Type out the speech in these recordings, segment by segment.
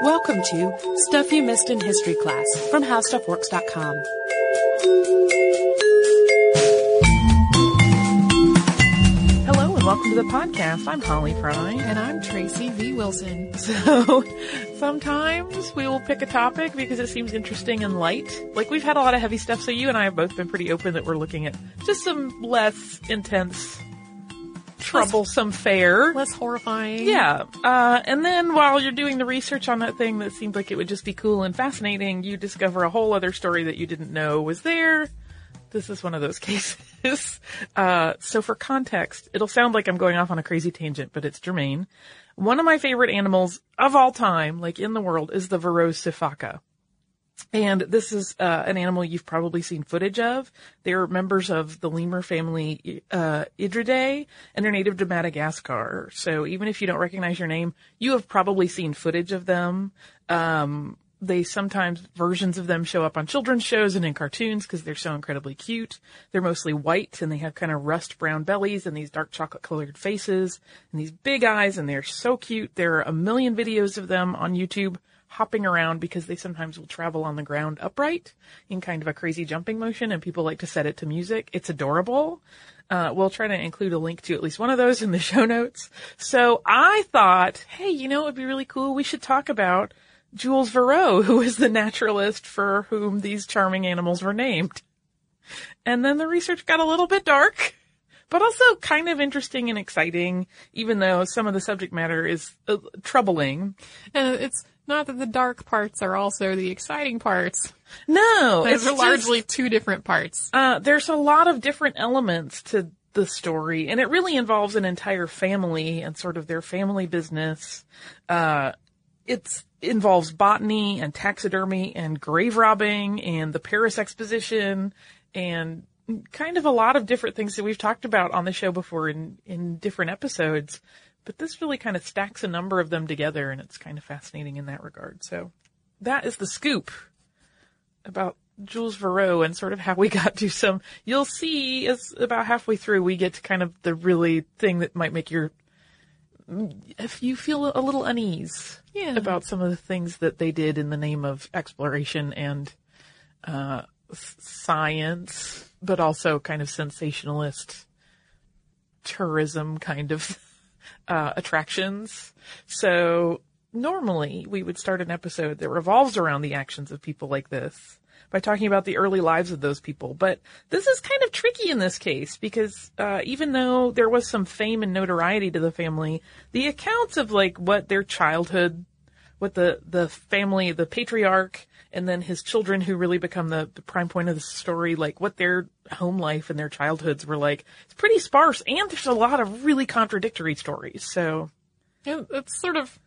Welcome to Stuff You Missed in History Class from HowStuffWorks.com. Hello and welcome to the podcast. I'm Holly Fry. And I'm Tracy V. Wilson. So sometimes we will pick a topic because it seems interesting and light. Like we've had a lot of heavy stuff, so you and I have both been pretty open that we're looking at just some less intense, troublesome fare. Less horrifying. Yeah. Uh, and then while you're doing the research on that thing that seemed like it would just be cool and fascinating, you discover a whole other story that you didn't know was there. This is one of those cases. Uh, so for context, it'll sound like I'm going off on a crazy tangent, but it's germane. One of my favorite animals of all time, like in the world, is the Verreaux sifaka. And this is uh, an animal you've probably seen footage of. They're members of the lemur family uh, Indriidae, and they're native to Madagascar. So even if you don't recognize your name, you have probably seen footage of them. Um, they sometimes versions of them show up on children's shows and in cartoons because they're so incredibly cute. They're mostly white and they have kind of rust brown bellies and these dark chocolate colored faces and these big eyes and they're so cute. There are a million videos of them on YouTube hopping around because they sometimes will travel on the ground upright in kind of a crazy jumping motion and people like to set it to music. It's adorable. Uh, we'll try to include a link to at least one of those in the show notes. So I thought, hey, you know, it would be really cool. We should talk about Jules Verreaux, who is the naturalist for whom these charming animals were named. And then the research got a little bit dark, but also kind of interesting and exciting, even though some of the subject matter is uh, troubling. And it's not that the dark parts are also the exciting parts. No, Those it's are just- largely two different parts. Uh, there's a lot of different elements to the story, and it really involves an entire family and sort of their family business. Uh, it involves botany and taxidermy and grave robbing and the Paris Exposition and kind of a lot of different things that we've talked about on the show before in, in different episodes. But this really kind of stacks a number of them together and it's kind of fascinating in that regard. So that is the scoop about Jules Verreaux and sort of how we got to some, you'll see as about halfway through we get to kind of the really thing that might make your, if you feel a little unease Yeah. about some of the things that they did in the name of exploration and, uh, science, but also kind of sensationalist tourism kind of, uh, attractions. So normally we would start an episode that revolves around the actions of people like this by talking about the early lives of those people. But this is kind of tricky in this case because uh, even though there was some fame and notoriety to the family, the accounts of like what their childhood, what the the family, the patriarch, and then his children who really become the, the prime point of the story, like what their home life and their childhoods were like, it's pretty sparse, and there's a lot of really contradictory stories. So Yeah, It's sort of,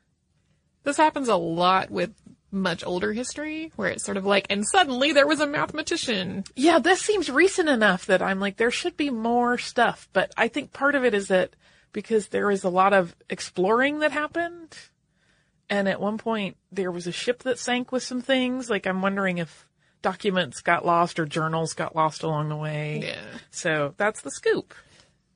this happens a lot with much older history, where it's sort of like, and suddenly there was a mathematician. Yeah, this seems recent enough that I'm like, there should be more stuff. But I think part of it is that because there is a lot of exploring that happened. And at one point there was a ship that sank with some things. Like I'm wondering if documents got lost or journals got lost along the way. Yeah. So that's the scoop.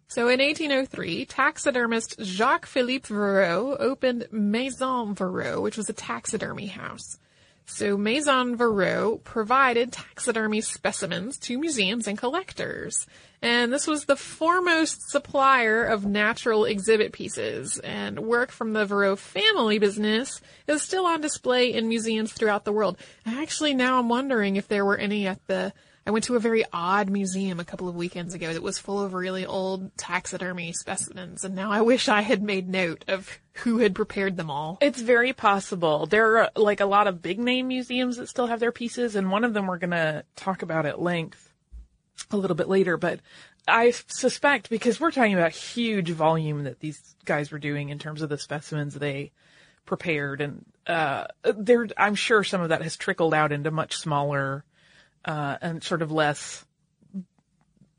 So in 1803, taxidermist Jacques-Philippe Verreaux opened Maison Verreaux, which was a taxidermy house. So Maison Verreaux provided taxidermy specimens to museums and collectors. And this was the foremost supplier of natural exhibit pieces, and work from the Verreaux family business is still on display in museums throughout the world. Actually, now I'm wondering if there were any at the I went to a very odd museum a couple of weekends ago that was full of really old taxidermy specimens, and now I wish I had made note of who had prepared them all. It's very possible. There are like a lot of big name museums that still have their pieces, and one of them we're going to talk about at length a little bit later. But I suspect because we're talking about huge volume that these guys were doing in terms of the specimens they prepared, and uh, there, I'm sure some of that has trickled out into much smaller uh, and sort of less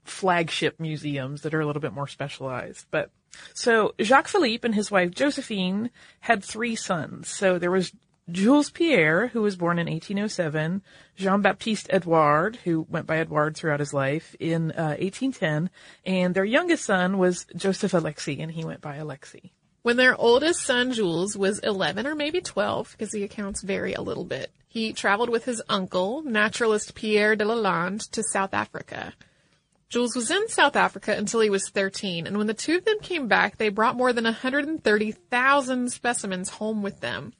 flagship museums that are a little bit more specialized. But so Jacques Philippe and his wife Josephine had three sons. So there was Jules Pierre, who was born in 1807, Jean-Baptiste Edouard, who went by Edouard throughout his life, in uh, 1810, and their youngest son was Joseph Alexei, and he went by Alexei. When their oldest son, Jules, was 11 or maybe 12, because the accounts vary a little bit, he traveled with his uncle, naturalist Pierre de Lalande, to South Africa. Jules was in South Africa until he was 13, and when the two of them came back, they brought more than 130,000 specimens home with them.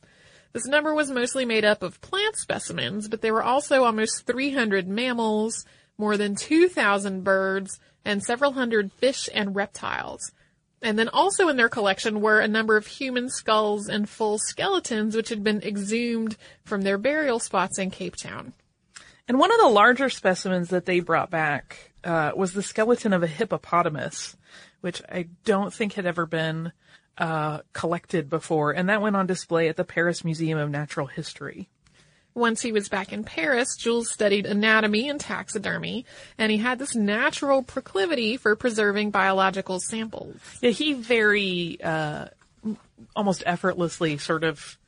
This number was mostly made up of plant specimens, but there were also almost 300 mammals, more than 2,000 birds, and several hundred fish and reptiles. And then also in their collection were a number of human skulls and full skeletons which had been exhumed from their burial spots in Cape Town. And one of the larger specimens that they brought back uh, was the skeleton of a hippopotamus, which I don't think had ever been uh, collected before, and that went on display at the Paris Museum of Natural History. Once he was back in Paris, Jules studied anatomy and taxidermy, and he had this natural proclivity for preserving biological samples. Yeah, he very uh, almost effortlessly sort of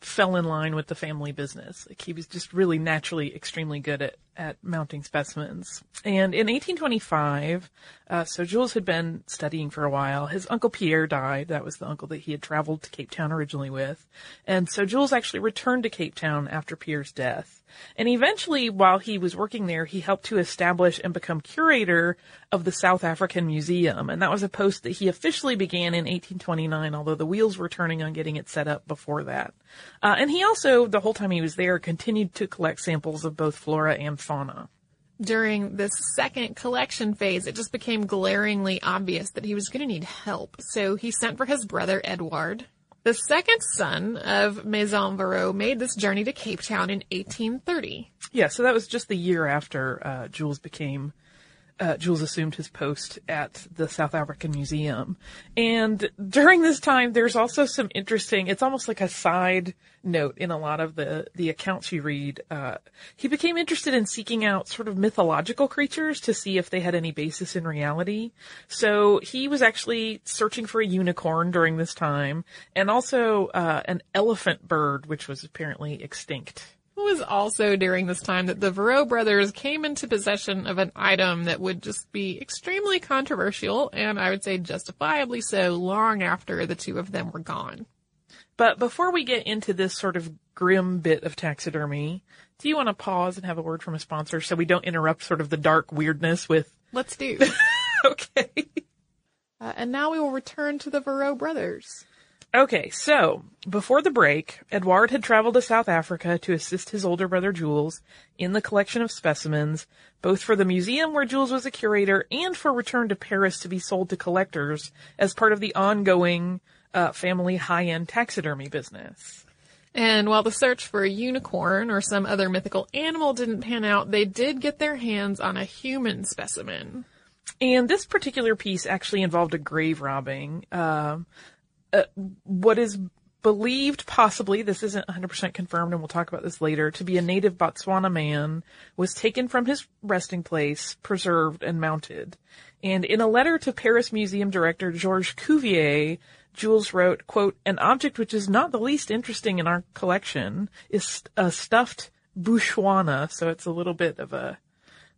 fell in line with the family business. Like he was just really naturally extremely good at, at mounting specimens. And in 1825, uh, so Jules had been studying for a while. His uncle Pierre died. That was the uncle that he had traveled to Cape Town originally with. And so Jules actually returned to Cape Town after Pierre's death. And eventually, while he was working there, he helped to establish and become curator of the South African Museum. And that was a post that he officially began in 1829, although the wheels were turning on getting it set up before that. Uh, and he also, the whole time he was there, continued to collect samples of both flora and fauna. During this second collection phase, it just became glaringly obvious that he was going to need help. So he sent for his brother Edouard, the second son of Maison Verreaux made this journey to Cape Town in 1830. Yeah, so that was just the year after uh, Jules became uh, Jules assumed his post at the South African Museum. And during this time, there's also some interesting, it's almost like a side note in a lot of the, the accounts you read. Uh, he became interested in seeking out sort of mythological creatures to see if they had any basis in reality. So he was actually searching for a unicorn during this time and also, uh, an elephant bird, which was apparently extinct. It was also during this time that the Verreaux brothers came into possession of an item that would just be extremely controversial, and I would say justifiably so long after the two of them were gone. But before we get into this sort of grim bit of taxidermy, do you want to pause and have a word from a sponsor so we don't interrupt sort of the dark weirdness with. Let's do. okay. Uh, and now we will return to the Verreaux brothers. Okay, so before the break, Edouard had traveled to South Africa to assist his older brother Jules in the collection of specimens, both for the museum where Jules was a curator and for return to Paris to be sold to collectors as part of the ongoing uh, family high-end taxidermy business. And while the search for a unicorn or some other mythical animal didn't pan out, they did get their hands on a human specimen. And this particular piece actually involved a grave robbing. Um, uh, what is believed possibly, this isn't 100% confirmed and we'll talk about this later, to be a native Botswana man was taken from his resting place, preserved and mounted. And in a letter to Paris Museum director Georges Cuvier, Jules wrote, quote, an object which is not the least interesting in our collection is a stuffed Bushwana, so it's a little bit of a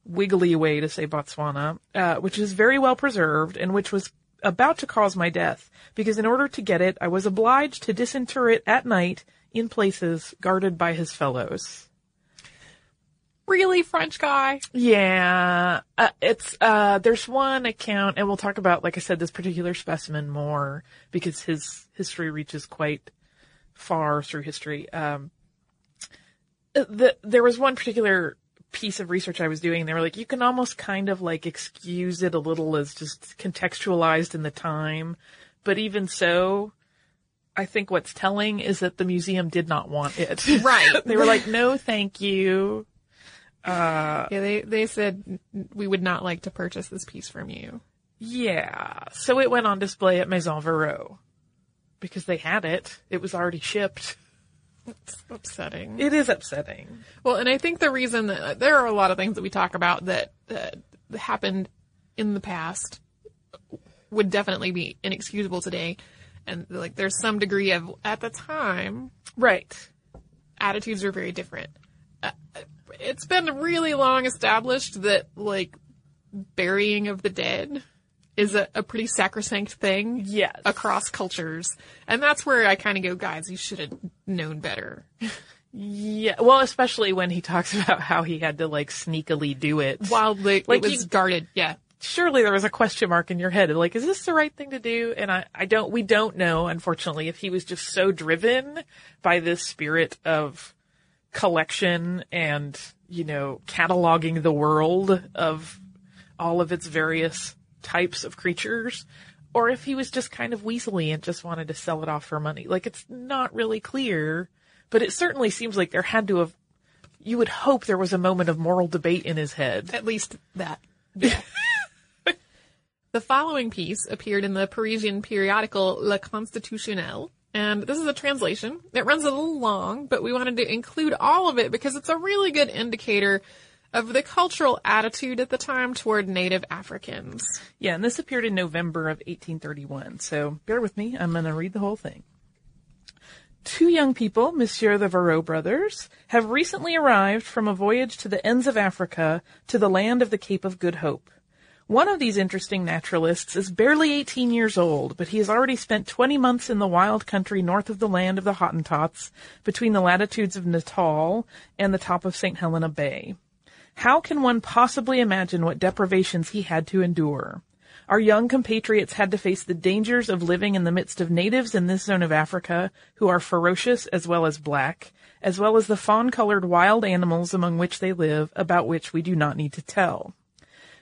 wiggly way to say Botswana, uh, which is very well preserved and which was about to cause my death, because in order to get it, I was obliged to disinter it at night in places guarded by his fellows. Really, French guy? Yeah, uh, it's, uh, there's one account, and we'll talk about, like I said, this particular specimen more, because his history reaches quite far through history. Um, the, there was one particular piece of research I was doing, they were like, you can almost kind of like excuse it a little as just contextualized in the time. But even so, I think what's telling is that the museum did not want it. Right. they were like, no, thank you. Uh, yeah, they, they said we would not like to purchase this piece from you. Yeah. So it went on display at Maison Verreaux because they had it. It was already shipped. It's upsetting. It is upsetting. Well, and I think the reason that there are a lot of things that we talk about that uh, happened in the past would definitely be inexcusable today. And like there's some degree of, at the time, Right. attitudes are very different. Uh, it's been really long established that like burying of the dead is a, a pretty sacrosanct thing. Yes. Across cultures. And that's where I kind of go, guys, you should have known better. Yeah, well, especially when he talks about how he had to like sneakily do it. While the, Like it was you- guarded. Yeah. Surely there was a question mark in your head, like, is this the right thing to do? And I, I don't, we don't know, unfortunately, if he was just so driven by this spirit of collection and, you know, cataloging the world of all of its various types of creatures, or if he was just kind of weaselly and just wanted to sell it off for money. Like, it's not really clear, but it certainly seems like there had to have, you would hope there was a moment of moral debate in his head. At least that. Yeah. the following piece appeared in the Parisian periodical Le Constitutionnel, and this is a translation. It runs a little long, but we wanted to include all of it because it's a really good indicator of the cultural attitude at the time toward native Africans. Yeah, and this appeared in November of 1831. So bear with me. I'm going to read the whole thing. Two young people, Monsieur the Verreaux brothers, have recently arrived from a voyage to the ends of Africa to the land of the Cape of Good Hope. One of these interesting naturalists is barely 18 years old, but he has already spent 20 months in the wild country north of the land of the Hottentots, between the latitudes of Natal and the top of St. Helena Bay. How can one possibly imagine what deprivations he had to endure? Our young compatriots had to face the dangers of living in the midst of natives in this zone of Africa who are ferocious as well as black, as well as the fawn-colored wild animals among which they live, about which we do not need to tell.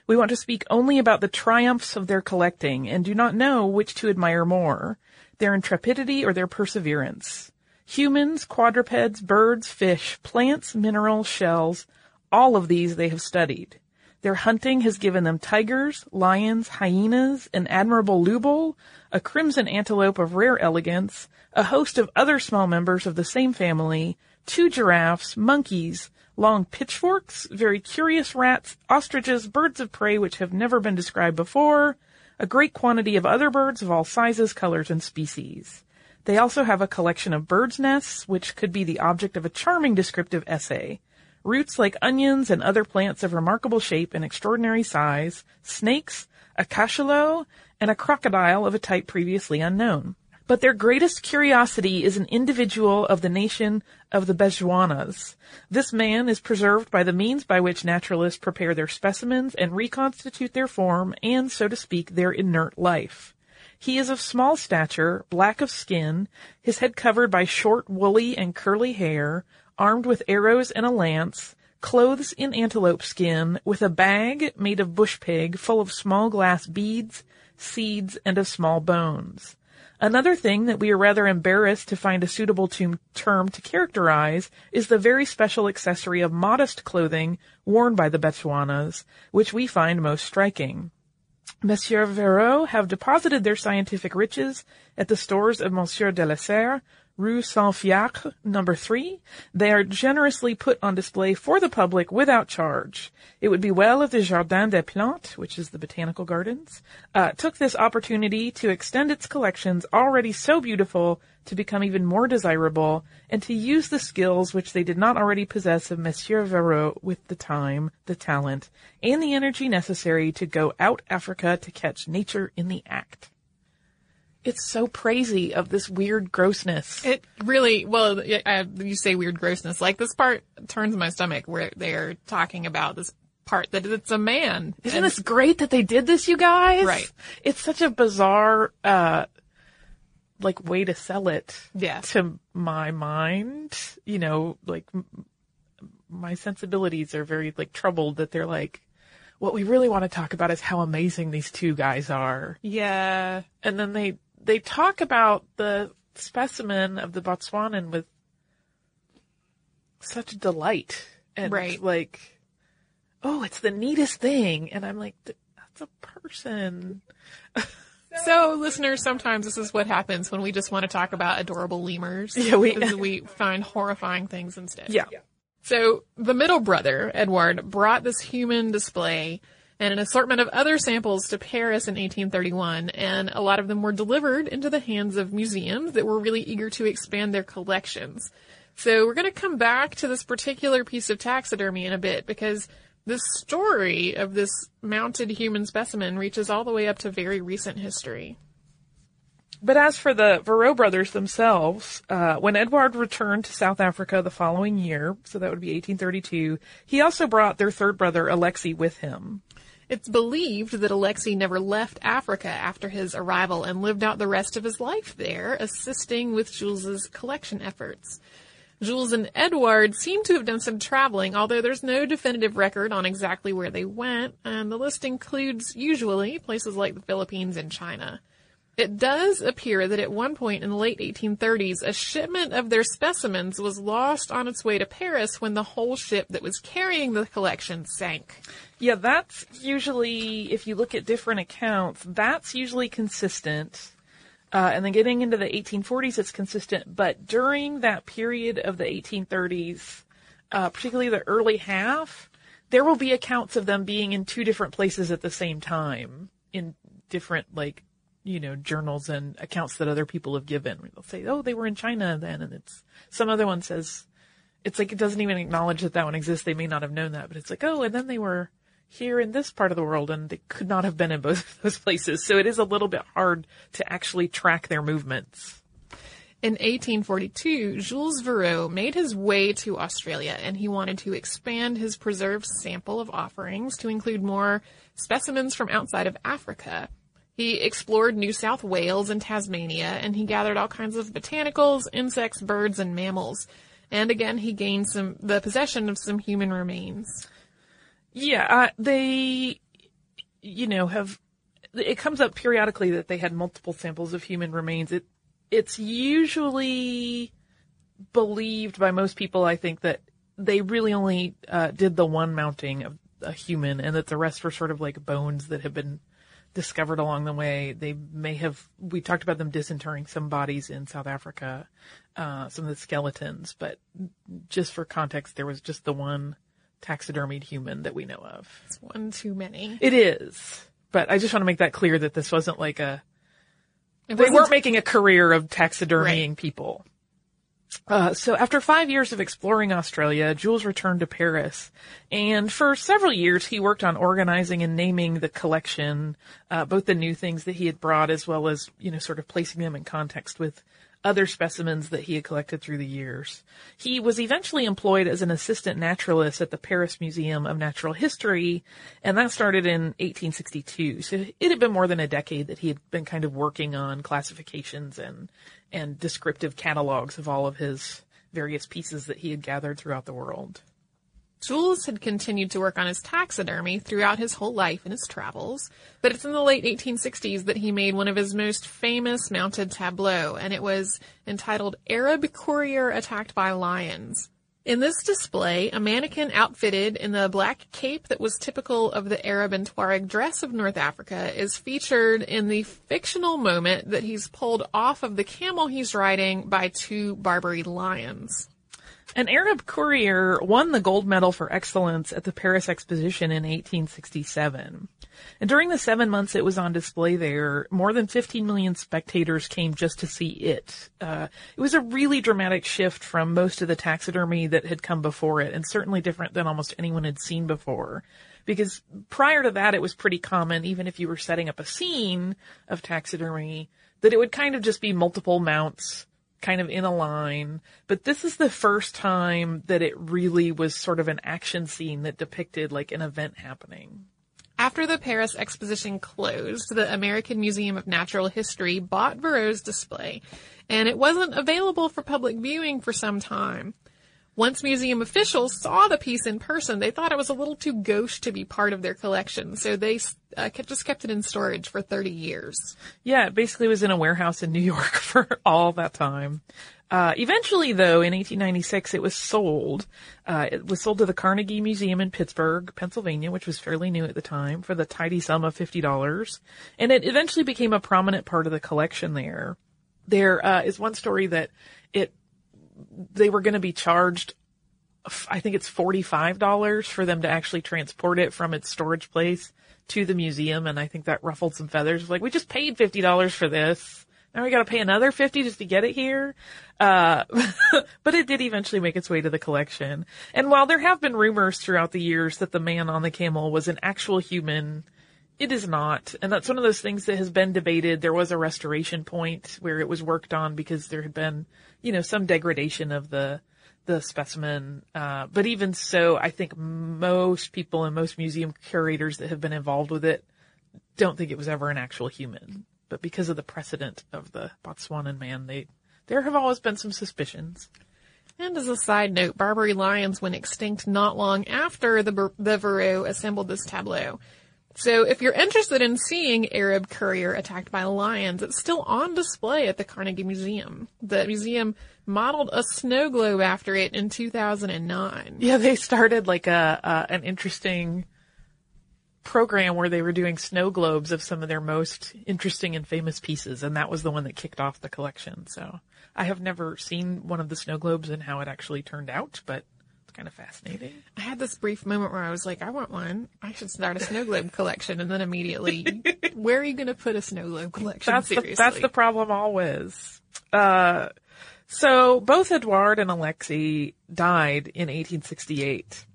We want to speak only about the triumphs of their collecting and do not know which to admire more, their intrepidity or their perseverance. Humans, quadrupeds, birds, fish, plants, minerals, shells, all of these they have studied. Their hunting has given them tigers, lions, hyenas, an admirable lubol, a crimson antelope of rare elegance, a host of other small members of the same family, two giraffes, monkeys, long pitchforks, very curious rats, ostriches, birds of prey which have never been described before, a great quantity of other birds of all sizes, colors, and species. They also have a collection of birds' nests, which could be the object of a charming descriptive essay. Roots like onions and other plants of remarkable shape and extraordinary size, snakes, a cachalot, and a crocodile of a type previously unknown. But their greatest curiosity is an individual of the nation of the Bechuanas. This man is preserved by the means by which naturalists prepare their specimens and reconstitute their form and, so to speak, their inert life. He is of small stature, black of skin, his head covered by short, woolly, and curly hair, armed with arrows and a lance, clothes in antelope skin, with a bag made of bush pig full of small glass beads, seeds, and of small bones. Another thing that we are rather embarrassed to find a suitable to- term to characterize is the very special accessory of modest clothing worn by the Bechuanas, which we find most striking. Monsieur Verreaux have deposited their scientific riches at the stores of Monsieur de la Serre, Rue Saint-Fiacre, number three. They are generously put on display for the public without charge. It would be well if the Jardin des Plantes, which is the botanical gardens, uh, took this opportunity to extend its collections already so beautiful to become even more desirable and to use the skills which they did not already possess of Monsieur Verreaux with the time, the talent, and the energy necessary to go out Africa to catch nature in the act. It's so crazy of this weird grossness. It really, well, uh, you say weird grossness. Like this part turns my stomach where they're talking about this part that it's a man. Isn't And- this great that they did this, you guys? Right. It's such a bizarre, uh, like way to sell it. Yeah. To my mind, you know, like m- my sensibilities are very like troubled that they're like, what we really want to talk about is how amazing these two guys are. Yeah. And then they, they talk about the specimen of the Botswanan with such delight and Right. like, oh, it's the neatest thing. And I'm like, that's a person. So, listeners, sometimes this is what happens when we just want to talk about adorable lemurs. Yeah, we- we find horrifying things instead. Yeah. So, the middle brother, Edward, brought this human display and an assortment of other samples to Paris in 1831, and a lot of them were delivered into the hands of museums that were really eager to expand their collections. So, we're going to come back to this particular piece of taxidermy in a bit because The story of this mounted human specimen reaches all the way up to very recent history. But as for the Verreaux brothers themselves, uh, when Edouard returned to South Africa the following year, so that would be 1832, he also brought their third brother Alexei with him. It's believed that Alexei never left Africa after his arrival and lived out the rest of his life there, assisting with Jules's collection efforts. Jules and Edouard seem to have done some traveling, although there's no definitive record on exactly where they went, and the list includes usually places like the Philippines and China. It does appear that at one point in the late 1830s, a shipment of their specimens was lost on its way to Paris when the whole ship that was carrying the collection sank. Yeah, that's usually, if you look at different accounts, that's usually consistent. Uh, and then getting into the 1840s, it's consistent. But during that period of the 1830s, uh, particularly the early half, there will be accounts of them being in two different places at the same time in different, like, you know, journals and accounts that other people have given. They'll say, oh, they were in China then. And it's, some other one says, it's like it doesn't even acknowledge that that one exists. They may not have known that, but it's like, oh, and then they were here in this part of the world and they could not have been in both of those places. So it is a little bit hard to actually track their movements. In 1842, Jules Verreaux made his way to Australia and he wanted to expand his preserved sample of offerings to include more specimens from outside of Africa. He explored New South Wales and Tasmania, and he gathered all kinds of botanicals, insects, birds, and mammals. And again, he gained some the possession of some human remains. Yeah, uh, they, you know, have. It comes up periodically that they had multiple samples of human remains. It, it's usually believed by most people, I think, that they really only uh, did the one mounting of a human, and that the rest were sort of like bones that have been discovered along the way. They may have, we talked about them disinterring some bodies in South Africa, uh, some of the skeletons, but just for context, there was just the one taxidermied human that we know of. It's one too many. It is. But I just want to make that clear that this wasn't like a, It they weren't making a career of taxidermying Right. people. Uh, so after five years of exploring Australia, Jules returned to Paris, and for several years he worked on organizing and naming the collection, uh, both the new things that he had brought as well as you know sort of placing them in context with other specimens that he had collected through the years. He was eventually employed as an assistant naturalist at the Paris Museum of Natural History, and that started in 1862. So it had been more than a decade that he had been kind of working on classifications and and descriptive catalogs of all of his various pieces that he had gathered throughout the world. Jules had continued to work on his taxidermy throughout his whole life and his travels, but it's in the late 1860s that he made one of his most famous mounted tableaux, and it was entitled Arab Courier Attacked by Lions. In this display, a mannequin outfitted in the black cape that was typical of the Arab and Tuareg dress of North Africa is featured in the fictional moment that he's pulled off of the camel he's riding by two Barbary lions. An Arab courier won the gold medal for excellence at the Paris Exposition in 1867. And during the seven months it was on display there, more than 15 million spectators came just to see it. Uh, it was a really dramatic shift from most of the taxidermy that had come before it, and certainly different than almost anyone had seen before. Because prior to that, it was pretty common, even if you were setting up a scene of taxidermy, that it would kind of just be multiple mounts kind of in a line. But this is the first time that it really was sort of an action scene that depicted like an event happening. After the Paris exposition closed, the American Museum of Natural History bought Verreaux's display, and it wasn't available for public viewing for some time. Once museum officials saw the piece in person, they thought it was a little too gauche to be part of their collection, so they uh, kept, just kept it in storage for 30 years. Yeah, it basically was in a warehouse in New York for all that time. Uh, eventually though, in 1896, it was sold. Uh, it was sold to the Carnegie Museum in Pittsburgh, Pennsylvania, which was fairly new at the time, for the tidy sum of $50. And it eventually became a prominent part of the collection there. There uh, is one story that it they were going to be charged I think it's $45 for them to actually transport it from its storage place to the museum. And I think that ruffled some feathers. Like, we just paid $50 for this. Now we got to pay another fifty just to get it here. Uh, but it did eventually make its way to the collection. And while there have been rumors throughout the years that the man on the camel was an actual human, it is not. And that's one of those things that has been debated. There was a restoration point where it was worked on because there had been, you know, some degradation of the the specimen. Uh, but even so, I think most people and most museum curators that have been involved with it don't think it was ever an actual human. But because of the precedent of the Botswanan man, they there have always been some suspicions. And as a side note, Barbary lions went extinct not long after the, the Verreaux assembled this tableau. So if you're interested in seeing Arab courier attacked by lions, it's still on display at the Carnegie Museum. The museum modeled a snow globe after it in 2009. Yeah, they started like a uh, an interesting program where they were doing snow globes of some of their most interesting and famous pieces, and that was the one that kicked off the collection. So I have never seen one of the snow globes and how it actually turned out, but kind of fascinating. I had this brief moment where I was like, I want one. I should start a snow globe collection, and then immediately, where are you going to put a snow globe collection? That's Seriously. the, that's the problem always. Uh, so both Edouard and Alexei died in 1868.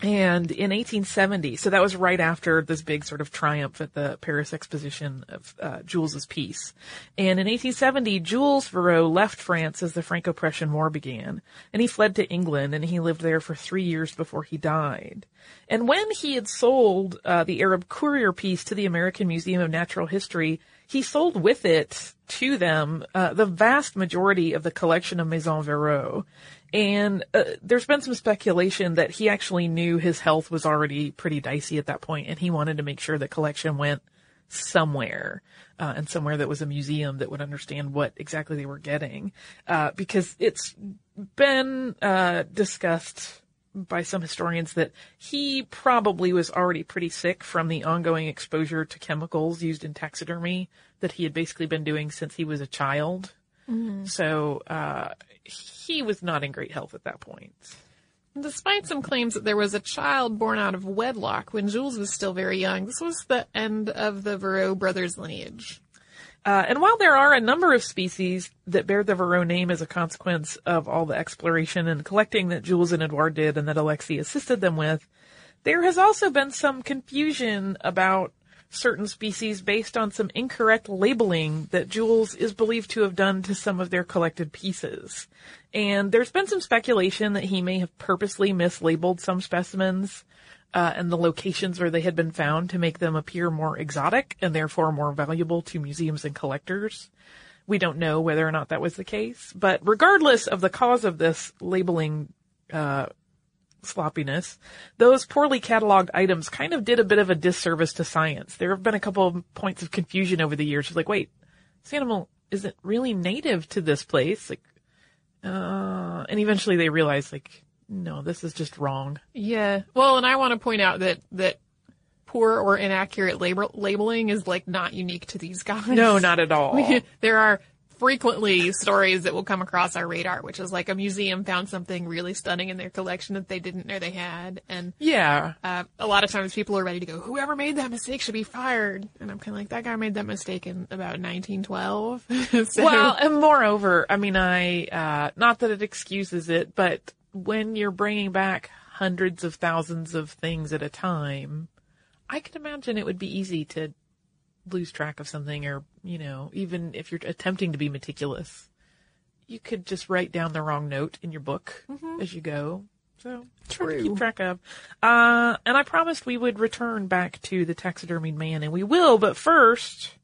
And in 1870, so that was right after this big sort of triumph at the Paris Exposition of uh, Jules's piece. And in 1870, Jules Verreaux left France as the Franco-Prussian War began, and he fled to England, and he lived there for three years before he died. And when he had sold uh, the Arab Courier piece to the American Museum of Natural History, he sold with it to them uh, the vast majority of the collection of Maison Verreaux. And uh, there's been some speculation that he actually knew his health was already pretty dicey at that point, and he wanted to make sure the collection went somewhere, uh, and somewhere that was a museum that would understand what exactly they were getting, uh, because it's been uh, discussed by some historians that he probably was already pretty sick from the ongoing exposure to chemicals used in taxidermy that he had basically been doing since he was a child. Mm-hmm. So uh, he was not in great health at that point. Despite some claims that there was a child born out of wedlock when Jules was still very young, this was the end of the Verreaux brothers' lineage. Uh, and while there are a number of species that bear the Verreaux name as a consequence of all the exploration and collecting that Jules and Edouard did and that Alexei assisted them with, there has also been some confusion about certain species based on some incorrect labeling that Jules is believed to have done to some of their collected pieces. And there's been some speculation that he may have purposely mislabeled some specimens uh, and the locations where they had been found to make them appear more exotic and therefore more valuable to museums and collectors. We don't know whether or not that was the case, but regardless of the cause of this labeling uh, sloppiness, those poorly cataloged items kind of did a bit of a disservice to science. There have been a couple of points of confusion over the years. Like, wait, this animal isn't really native to this place. Like, uh, and eventually they realized, like, no, this is just wrong. Yeah. Well, and I want to point out that, that poor or inaccurate label, labeling is like not unique to these guys. No, not at all. there are frequently stories that will come across our radar, which is like a museum found something really stunning in their collection that they didn't know they had. And yeah, uh, a lot of times people are ready to go, whoever made that mistake should be fired. And I'm kind of like, that guy made that mistake in about 1912. so, well, and moreover, I mean, I, uh, not that it excuses it, but when you're bringing back hundreds of thousands of things at a time, I can imagine it would be easy to lose track of something or, you know, even if you're attempting to be meticulous, you could just write down the wrong note in your book mm-hmm. as you go. So True. keep track of. Uh, and I promised we would return back to the taxidermied man and we will, but first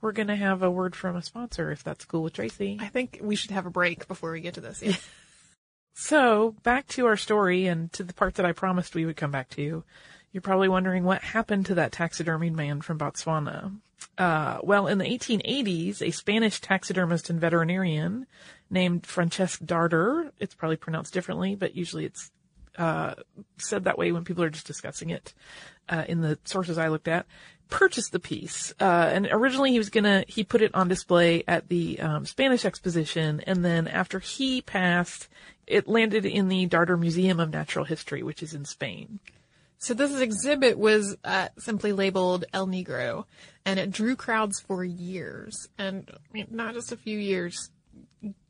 we're going to have a word from a sponsor if that's cool with Tracy. I think we should have a break before we get to this. Yeah. so back to our story and to the part that I promised we would come back to. You're probably wondering what happened to that taxidermied man from Botswana. Uh, well, in the 1880s, a Spanish taxidermist and veterinarian named Francesc Darder, it's probably pronounced differently, but usually it's uh, said that way when people are just discussing it uh, in the sources I looked at, purchased the piece. Uh, and originally he was gonna, he put it on display at the um, Spanish exposition, and then after he passed, it landed in the Darder Museum of Natural History, which is in Spain. So this exhibit was uh, simply labeled El Negro, and it drew crowds for years, and I mean, not just a few years,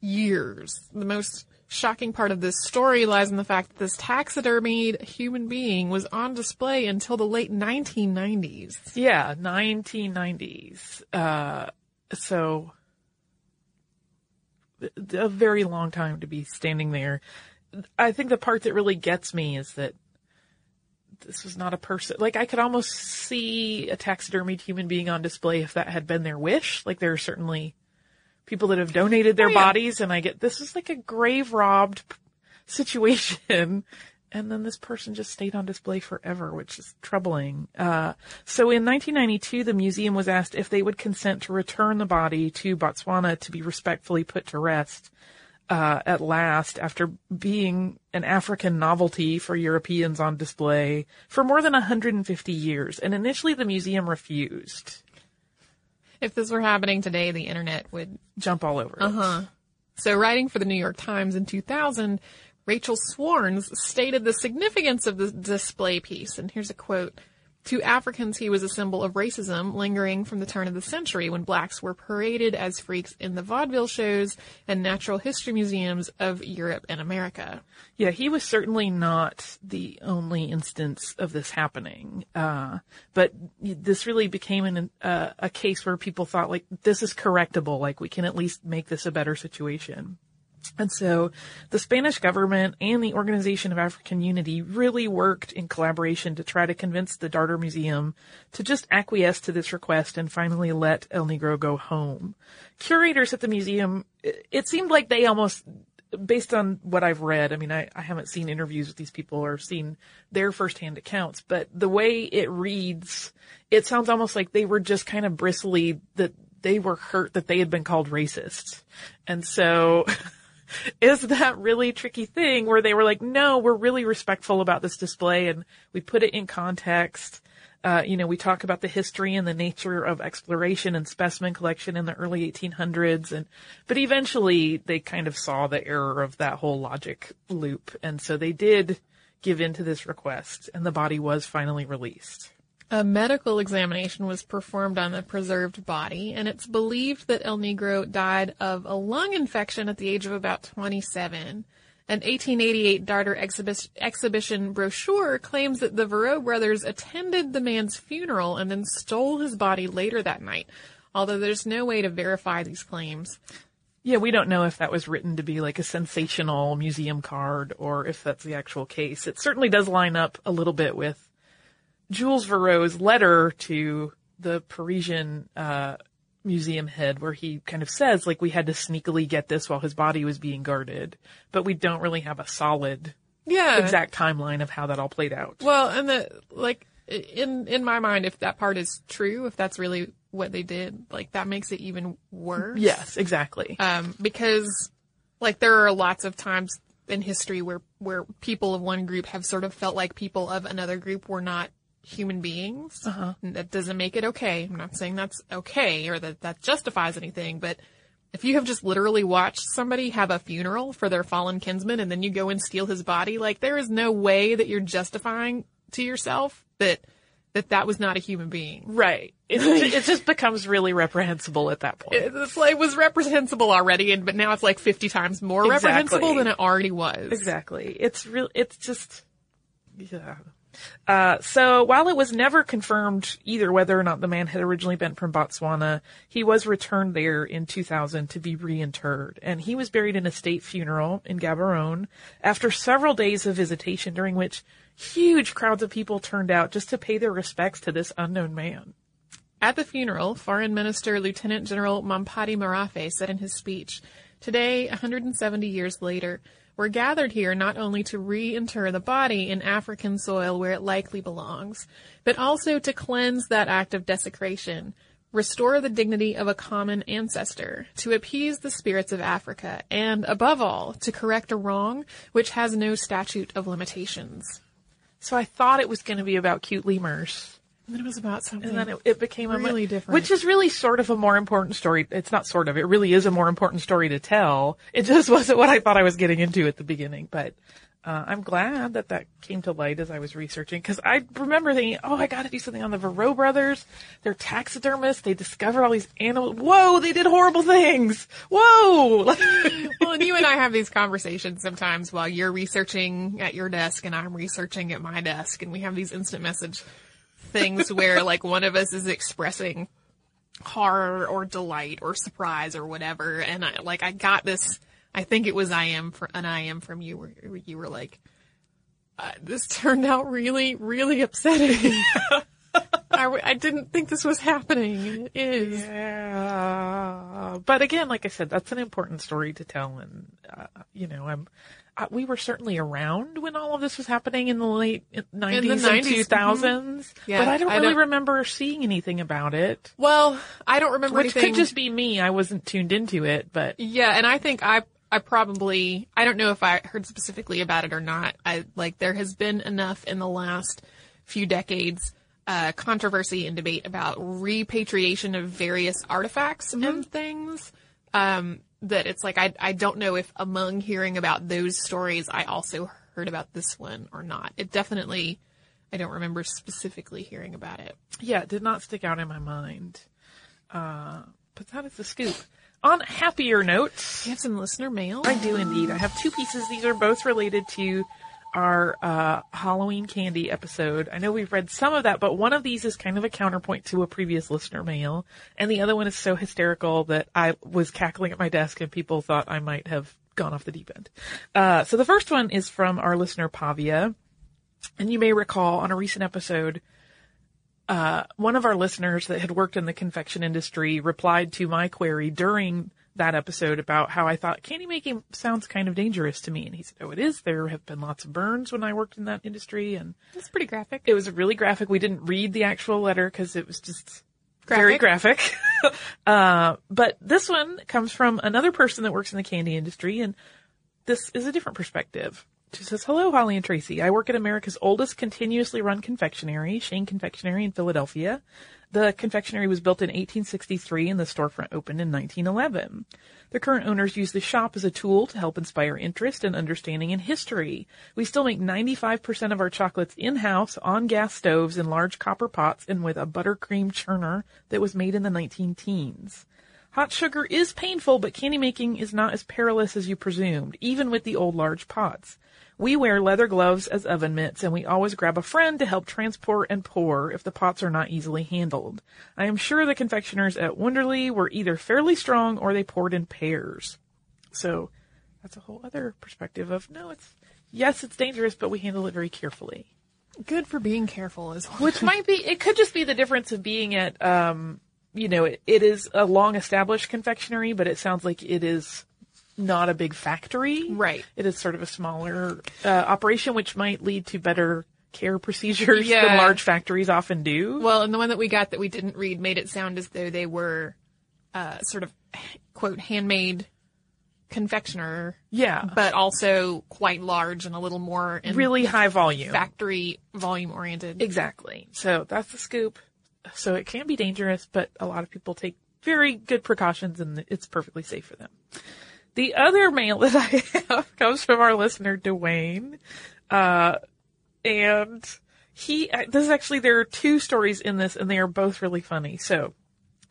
years. The most shocking part of this story lies in the fact that this taxidermied human being was on display until the late 1990s. Yeah, 1990s. Uh, so a very long time to be standing there. I think the part that really gets me is that this was not a person. Like I could almost see a taxidermied human being on display if that had been their wish. Like there are certainly people that have donated their Oh, yeah. bodies and I get this is like a grave robbed situation. And then this person just stayed on display forever, which is troubling. Uh, so in 1992, the museum was asked if they would consent to return the body to Botswana to be respectfully put to rest uh, at last after being an African novelty for Europeans on display for more than 150 years. And initially the museum refused. If this were happening today, the internet would Jump all over it. Uh-huh. So, writing for the New York Times in 2000, Rachel Swarns stated the significance of the display piece. And here's a quote. To Africans, he was a symbol of racism lingering from the turn of the century when blacks were paraded as freaks in the vaudeville shows and natural history museums of Europe and America. Yeah, he was certainly not the only instance of this happening. Uh, but this really became an, uh, a case where people thought like, this is correctable. Like we can at least make this a better situation. And so the Spanish government and the Organization of African Unity really worked in collaboration to try to convince the Darder Museum to just acquiesce to this request and finally let El Negro go home. Curators at the museum, it seemed like they almost based on what I've read, I mean, I, I haven't seen interviews with these people or seen their firsthand accounts, but the way it reads, it sounds almost like they were just kind of bristly that they were hurt that they had been called racist. And so is that really tricky thing where they were like, no, we're really respectful about this display and we put it in context. Uh, you know, we talk about the history and the nature of exploration and specimen collection in the early 1800s and, but eventually they kind of saw the error of that whole logic loop. And so they did give in to this request and the body was finally released. A medical examination was performed on the preserved body, and it's believed that El Negro died of a lung infection at the age of about 27. An 1888 Darder exhibi- exhibition brochure claims that the Verreaux brothers attended the man's funeral and then stole his body later that night, although there's no way to verify these claims. Yeah, we don't know if that was written to be like a sensational museum card or if that's the actual case. It certainly does line up a little bit with Jules Verreaux's letter to the Parisian uh, museum head, where he kind of says, like, we had to sneakily get this while his body was being guarded, but we don't really have a solid Yeah. exact timeline of how that all played out. Well, and the like in in my mind, if that part is true, if that's really what they did, like that makes it even worse. Yes, exactly. Um, because like there are lots of times in history where where people of one group have sort of felt like people of another group were not human beings. Uh-huh. That doesn't make it okay. I'm not saying that's okay or that that justifies anything, but if you have just literally watched somebody have a funeral for their fallen kinsman and then you go and steal his body, like there is no way that you're justifying to yourself that that that was not a human being. right. It, it just becomes really reprehensible at that point. It, it's like- it was reprehensible already, and but now it's like fifty times more Exactly. reprehensible than it already was. Exactly. It's real. It's just, yeah. Uh, so while it was never confirmed either whether or not the man had originally been from Botswana, he was returned there in 2000 to be reinterred, and he was buried in a state funeral in Gaborone after several days of visitation, during which huge crowds of people turned out just to pay their respects to this unknown man. At the funeral, Foreign Minister Lieutenant General Mompati Merafhe said in his speech, Today, 170 years later, we're gathered here not only to reinter the body in African soil where it likely belongs, but also to cleanse that act of desecration, restore the dignity of a common ancestor, to appease the spirits of Africa, and, above all, to correct a wrong which has no statute of limitations. So I thought it was going to be about cute lemurs. And then it was about something. and then it, it became a Really mu- different. which is really sort of a more important story. It's not sort of, it really is a more important story to tell. It just wasn't what I thought I was getting into at the beginning, but. Uh, I'm glad that that came to light as I was researching because I remember thinking, oh, I got to do something on the Verreaux brothers. They're taxidermists. They discovered all these animals. Whoa, they did horrible things. Whoa. well, and you and I have these conversations sometimes while you're researching at your desk and I'm researching at my desk, and we have these instant message things where like one of us is expressing horror or delight or surprise or whatever, and I like I got this. I think it was I am for an I am from you where you were like, uh, this turned out really really upsetting. I, I, didn't think this was happening. It is. Yeah, but again, like I said, that's an important story to tell, and uh, you know, I'm. Uh, we were certainly around when all of this was happening in the late nineties and 90s, two thousands, Yeah, but I don't I really don't- remember seeing anything about it. Well, I don't remember Which anything. could just be me. I wasn't tuned into it, but Yeah, and I think I I probably I don't know if I heard specifically about it or not. I like there has been enough in the last few decades uh, controversy and debate about repatriation of various artifacts and things. Um, that it's like I I don't know if among hearing about those stories I also heard about this one or not. It definitely I don't remember specifically hearing about it. yeah, it did not stick out in my mind. Uh, but that is the scoop. On happier notes, you have some listener mail? I do indeed. I have two pieces. These are both related to our uh, Halloween candy episode. I know we've read some of that, but one of these is kind of a counterpoint to a previous listener mail, and the other one is so hysterical that I was cackling at my desk and people thought I might have gone off the deep end. Uh, so the first one is from our listener Pavia, and you may recall on a recent episode uh, one of our listeners that had worked in the confection industry replied to my query during that episode about how I thought candy making sounds kind of dangerous to me. And he said, Oh, it is. There have been lots of burns when I worked in that industry. And That's pretty graphic. it was really graphic. We didn't read the actual letter because it was just very graphic. uh, but this one comes from another person that works in the candy industry. And this is a different perspective. She says, Hello, Holly and Tracy. I work at America's oldest continuously run confectionery, Shane Confectionery in Philadelphia. The confectionery was built in 1863 and the storefront opened in 1911. The current owners use the shop as a tool to help inspire interest and understanding in history. We still make 95% of our chocolates in-house on gas stoves in large copper pots and with a buttercream churner that was made in the 19 teens. Hot sugar is painful, but candy making is not as perilous as you presumed, even with the old large pots. We wear leather gloves as oven mitts, and we always grab a friend to help transport and pour if the pots are not easily handled. I am sure the confectioners at Wunderle were either fairly strong or they poured in pairs. So that's a whole other perspective of no, it's yes, it's dangerous, but we handle it very carefully. Good for being careful as well. Which might be, it could just be the difference of being at, um, you know, it, it is a long established confectionery, but it sounds like it is not a big factory. Right. It is sort of a smaller uh, operation, which might lead to better care procedures than large factories often do. Well, and the one that we got that we didn't read made it sound as though they were uh, sort of quote handmade confectioner, yeah. but also quite large and a little more in really high volume. factory volume oriented. Exactly. So that's the scoop. So it can be dangerous, but a lot of people take very good precautions and it's perfectly safe for them. The other mail that I have comes from our listener, Dwayne. Uh, and he, uh, this is actually, there are two stories in this and they are both really funny. So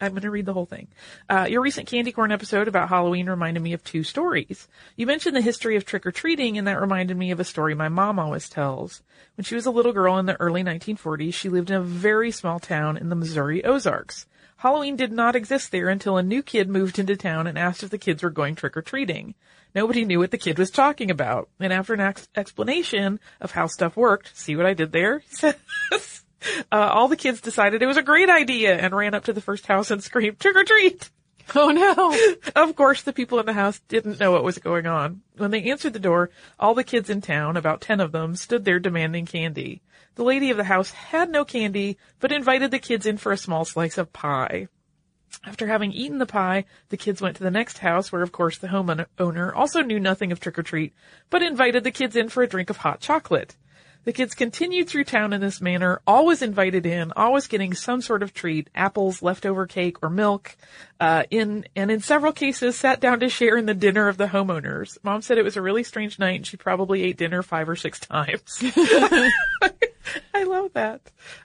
I'm going to read the whole thing. Uh, your recent candy corn episode about Halloween reminded me of two stories. You mentioned the history of trick or treating, and that reminded me of a story my mom always tells. When she was a little girl in the early 1940s, she lived in a very small town in the Missouri Ozarks. Halloween did not exist there until a new kid moved into town and asked if the kids were going trick or treating. Nobody knew what the kid was talking about, and after an ex- explanation of how stuff worked, see what I did there? Uh, all the kids decided it was a great idea and ran up to the first house and screamed, trick or treat! Oh no! Of course, the people in the house didn't know what was going on. When they answered the door, all the kids in town, about ten of them, stood there demanding candy. The lady of the house had no candy, but invited the kids in for a small slice of pie. After having eaten the pie, the kids went to the next house where of course the homeowner also knew nothing of trick or treat, but invited the kids in for a drink of hot chocolate. The kids continued through town in this manner, always invited in, always getting some sort of treat, apples, leftover cake, or milk, uh, in, and in several cases sat down to share in the dinner of the homeowners. Mom said it was a really strange night and she probably ate dinner five or six times. I love that.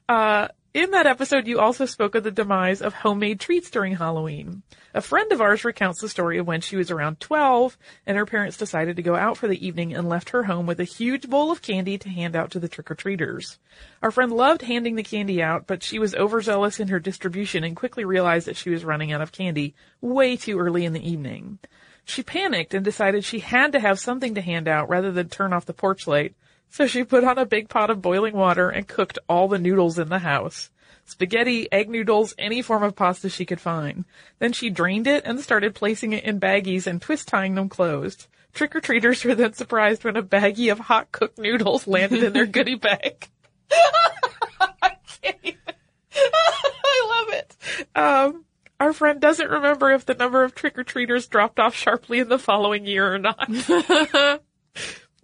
Uh, in that episode, you also spoke of the demise of homemade treats during Halloween. A friend of ours recounts the story of when she was around 12 and her parents decided to go out for the evening and left her home with a huge bowl of candy to hand out to the trick-or-treaters. Our friend loved handing the candy out, but she was overzealous in her distribution and quickly realized that she was running out of candy way too early in the evening. She panicked and decided she had to have something to hand out rather than turn off the porch light. So she put on a big pot of boiling water and cooked all the noodles in the house. Spaghetti, egg noodles, any form of pasta she could find. Then she drained it and started placing it in baggies and twist tying them closed. Trick-or-treaters were then surprised when a baggie of hot cooked noodles landed in their goodie bag. I can't even. I love it. Um, our friend doesn't remember if the number of trick-or-treaters dropped off sharply in the following year or not.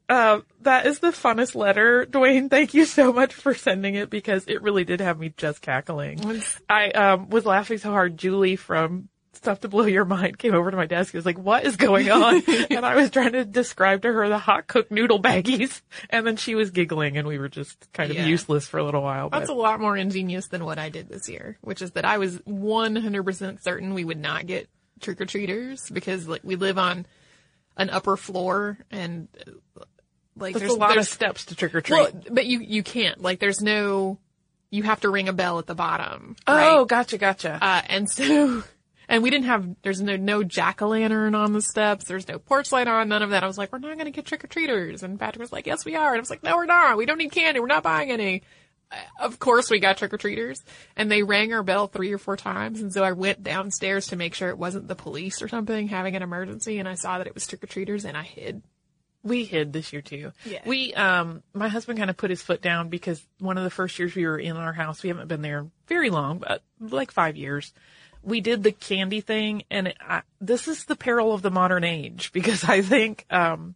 Uh, that is the funnest letter. Dwayne, thank you so much for sending it because it really did have me just cackling. I um, was laughing so hard. Julie from Stuff to Blow Your Mind came over to my desk and was like, what is going on? and I was trying to describe to her the hot cooked noodle baggies. And then she was giggling and we were just kind of Yeah. useless for a little while. That's a lot more ingenious than what I did this year, which is that I was 100% certain we would not get trick or treaters because like we live on an upper floor and like there's, there's a lot of steps to trick or treat. well, but you you can't like there's no you have to ring a bell at the bottom. oh, right? gotcha, gotcha. Uh, and so, and we didn't have, there's no, no jack-o'-lantern on the steps. There's no porch light on, none of that. I was like, we're not going to get trick-or-treaters. And Patrick was like, yes, we are. And I was like, no, we're not. We don't need candy. We're not buying any. Uh, Of course we got trick-or-treaters and they rang our bell three or four times. And so I went downstairs to make sure it wasn't the police or something having an emergency. And I saw that it was trick-or-treaters and I hid. We hid this year too. Yeah. We, um, my husband kind of put his foot down because one of the first years we were in our house, we haven't been there very long, but like five years. We did the candy thing and it, I, this is the peril of the modern age because I think, um,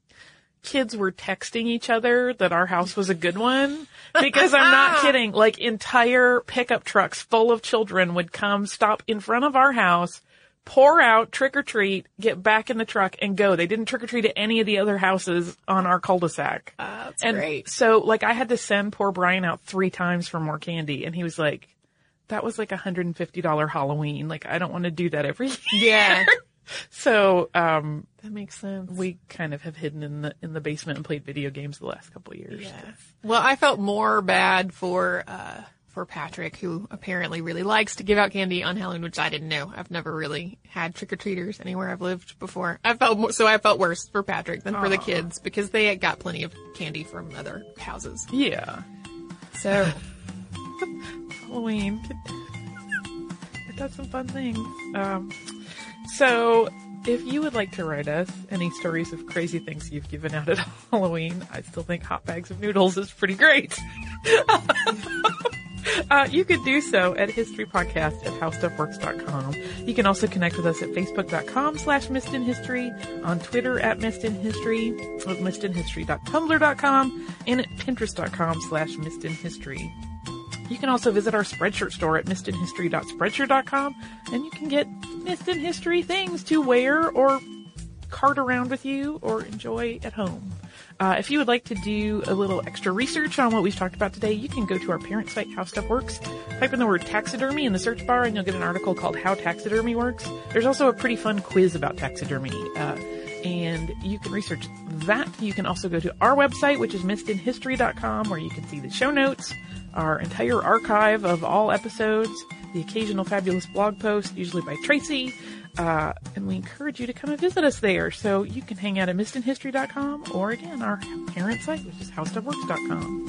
kids were texting each other that our house was a good one because I'm not kidding. Like entire pickup trucks full of children would come stop in front of our house, pour out trick or treat, get back in the truck and go. They didn't trick or treat at any of the other houses on our cul-de-sac. that's and great. so like I had to send poor Brian out three times for more candy and he was like, that was like a $150 Halloween. Like I don't want to do that every year. Yeah. So, um, that makes sense. we kind of have hidden in the in the basement and played video games the last couple of years. Yeah. Well, I felt more bad for uh for Patrick, who apparently really likes to give out candy on Halloween, which I didn't know. I've never really had trick or treaters anywhere I've lived before. I felt more, so I felt worse for Patrick than for the kids because they got plenty of candy from other houses. Yeah. So Halloween. It does some fun things. Um, so, if you would like to write us any stories of crazy things you've given out at Halloween, I still think hot bags of noodles is pretty great. Uh, you could do so at historypodcast at howstuffworks.com. You can also connect with us at facebook.com slash missedinhistory, on Twitter at missedinhistory, at missedinhistory.tumblr.com, and at pinterest.com slash missedinhistory. You can also visit our Spreadshirt store at missedinhistory.spreadshirt.com, and you can get Missed in History things to wear or cart around with you or enjoy at home. Uh, if you would like to do a little extra research on what we've talked about today, you can go to our parent site, How Stuff Works. Type in the word taxidermy in the search bar and you'll get an article called How Taxidermy Works. There's also a pretty fun quiz about taxidermy. Uh, and you can research that. You can also go to our website, which is missedinhistory.com, where you can see the show notes, our entire archive of all episodes, the occasional fabulous blog post, usually by Tracy, uh, and we encourage you to come and visit us there. So you can hang out at missedinhistory.com or again, our parent site, which is howstuffworks.com.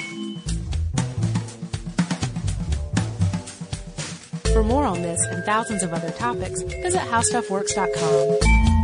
For more on this and thousands of other topics, visit howstuffworks.com.